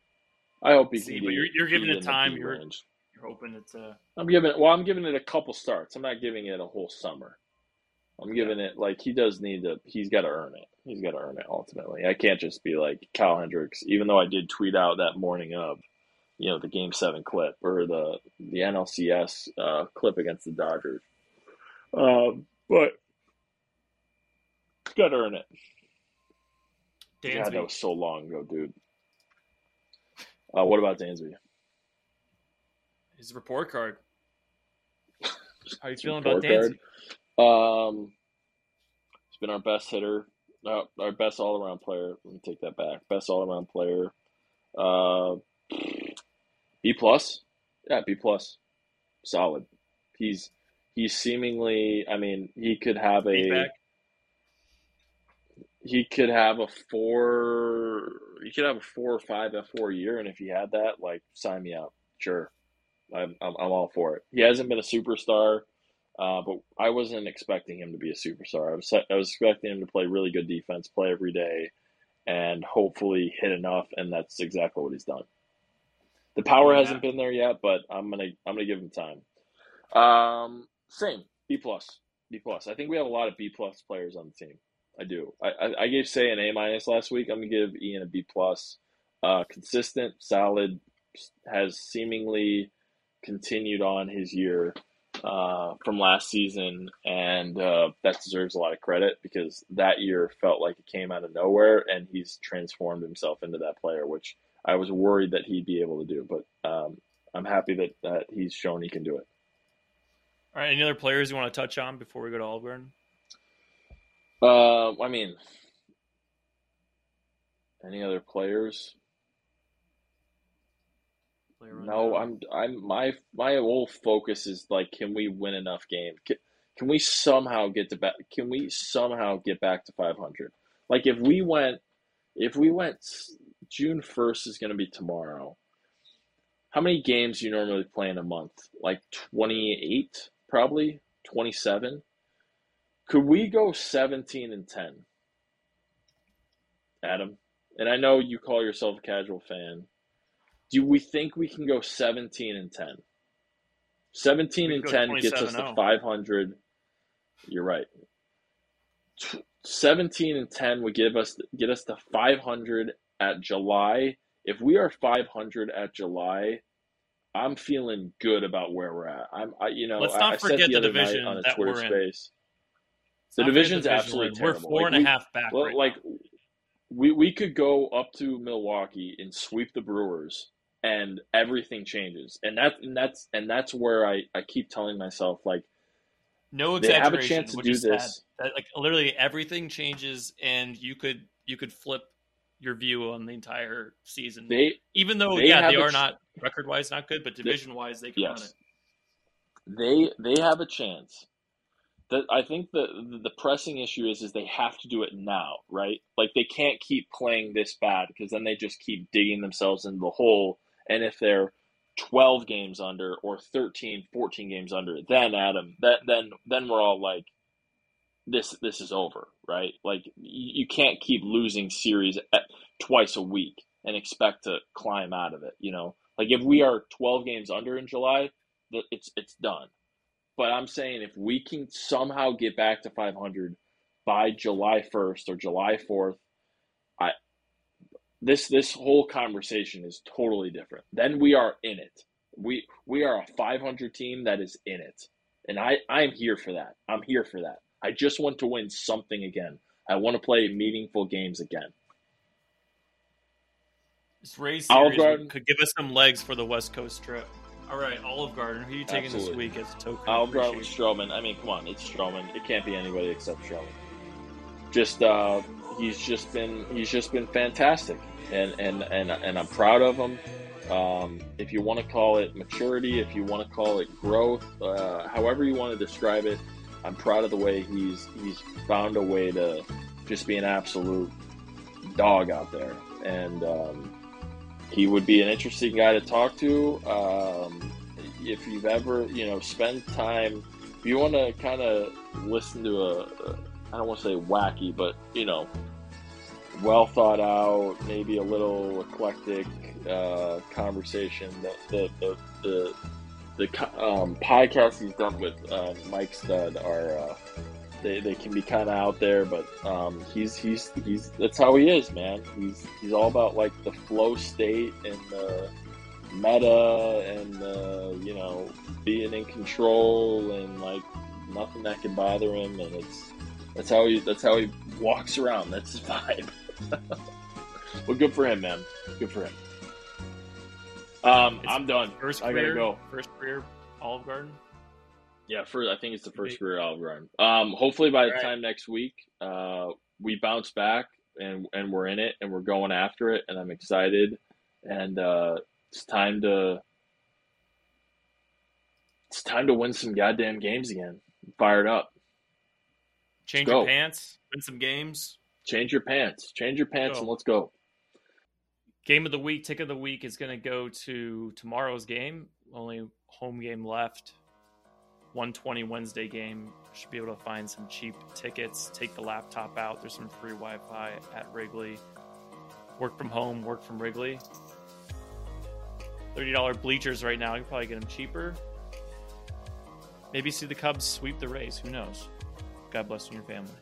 I hope he C, can. But you're, you're giving it time. You're, you're hoping it's a. I'm giving it. Well, I'm giving it a couple starts. I'm not giving it a whole summer. I'm giving it like he does need to. He's got to earn it. He's got to earn it ultimately. I can't just be like Kyle Hendricks, even though I did tweet out that morning of, you know, the Game Seven clip or the the NLCS uh, clip against the Dodgers. Um, but got to earn it. Dansby. God, that was so long ago, dude. Uh, what about Dansby? His report card. *laughs* How you feeling about Dansby? Um, he's been our best hitter, uh, our best all around player. Let me take that back. Best all around player. Uh, B plus. Yeah, B plus. Solid. He's he's seemingly. I mean, he could have a. Feedback. He could have a four. He could have a four or five F four year, and if he had that, like, sign me up. Sure, I'm, I'm, I'm all for it. He hasn't been a superstar, uh, but I wasn't expecting him to be a superstar. I was I was expecting him to play really good defense, play every day, and hopefully hit enough. And that's exactly what he's done. The power yeah. hasn't been there yet, but I'm gonna I'm gonna give him time. Um, same B plus B plus. I think we have a lot of B plus players on the team. I do. I, I, I gave Say an A minus last week. I'm gonna give Ian a B plus. Uh, consistent, solid, has seemingly continued on his year uh, from last season, and uh, that deserves a lot of credit because that year felt like it came out of nowhere, and he's transformed himself into that player, which I was worried that he'd be able to do. But um, I'm happy that, that he's shown he can do it. All right, any other players you want to touch on before we go to Olive Garden? Uh, I mean, any other players? No, I'm I'm my my whole focus is like, can we win enough games? Can, can we somehow get to back? Can we somehow get back to 500? Like if we went, if we went, June 1st is going to be tomorrow. How many games do you normally play in a month? Like 28, probably 27. Could we go 17 and 10? Adam, and I know you call yourself a casual fan. Do we think we can go 17 and 10? 17 and 10 gets us to 500. You're right. 17 and 10 would give us get us to 500 at July. If we are 500 at July, I'm feeling good about where we're at. I'm, I, you know, Let's not I, forget said the, the division on a that Twitter we're space. in. The division's absolutely we're, terrible. We're four like and a half back. right like now. we we could go up to Milwaukee and sweep the Brewers, and everything changes. And that and that's and that's where I I keep telling myself like no they have a chance to do this. That, like literally everything changes, and you could you could flip your view on the entire season. They Even though they yeah, they are ch- not record wise not good, but division wise they can run it. they they have a chance. That I think the the pressing issue is is they have to do it now, right? Like they can't keep playing this bad because then they just keep digging themselves into the hole. And if they're 12 games under or 13, 14 games under, then Adam, that then then we're all like this this is over, right? Like you, can't keep losing series at, twice a week and expect to climb out of it, you know? Like if we are 12 games under in July, it's it's done. But I'm saying if we can somehow get back to 500 by July 1st or July 4th, I this this whole conversation is totally different. Then we are in it. We we are a 500 team that is in it. And I I'm here for that. I'm here for that. I just want to win something again. I want to play meaningful games again. This Olive Garden. could give us some legs for the West Coast trip. All right, Olive Garden. Who are you taking Absolutely. this week as a token? I'll of go with? Stroman. I mean, come on, it's Stroman. It can't be anybody except Stroman. Just uh, he's just been he's just been fantastic, and and and and I'm proud of him. Um, if you want to call it maturity, if you want to call it growth, uh, however you want to describe it, I'm proud of the way he's he's found a way to just be an absolute dog out there, and um, he would be an interesting guy to talk to. Um, if you've ever, you know, spend time, if you want to kind of listen to a, a, I don't want to say wacky, but you know, well thought out, maybe a little eclectic uh, conversation. The the the the, the um, podcasts he's done with uh, Mike Stud are. Uh, they, they can be kind of out there, but um, he's he's he's that's how he is, man. He's he's all about like the flow state and the meta and the you know being in control and like nothing that can bother him, and it's that's how he that's how he walks around. That's his *laughs* vibe. *laughs* well, good for him, man. Good for him. Um, I'm done. First I career, gotta go. First career Olive Garden. Yeah, for I think it's the first career Olive Garden. Um, hopefully by the All right. time next week, uh, we bounce back and and we're in it and we're going after it, and I'm excited. And uh, it's time to it's time to win some goddamn games again. Fired up. Change go. your pants. Win some games. Change your pants. Change your pants Go. and let's go. game of the week, tick of the week is going to go to tomorrow's game. Only home game left. 120 Wednesday game. Should be able to find some cheap tickets. Take the laptop out. There's some free Wi Fi at Wrigley. Work from home, work from Wrigley. $30 bleachers right now. You can probably get them cheaper. Maybe see the Cubs sweep the Rays. Who knows? God bless you and your family.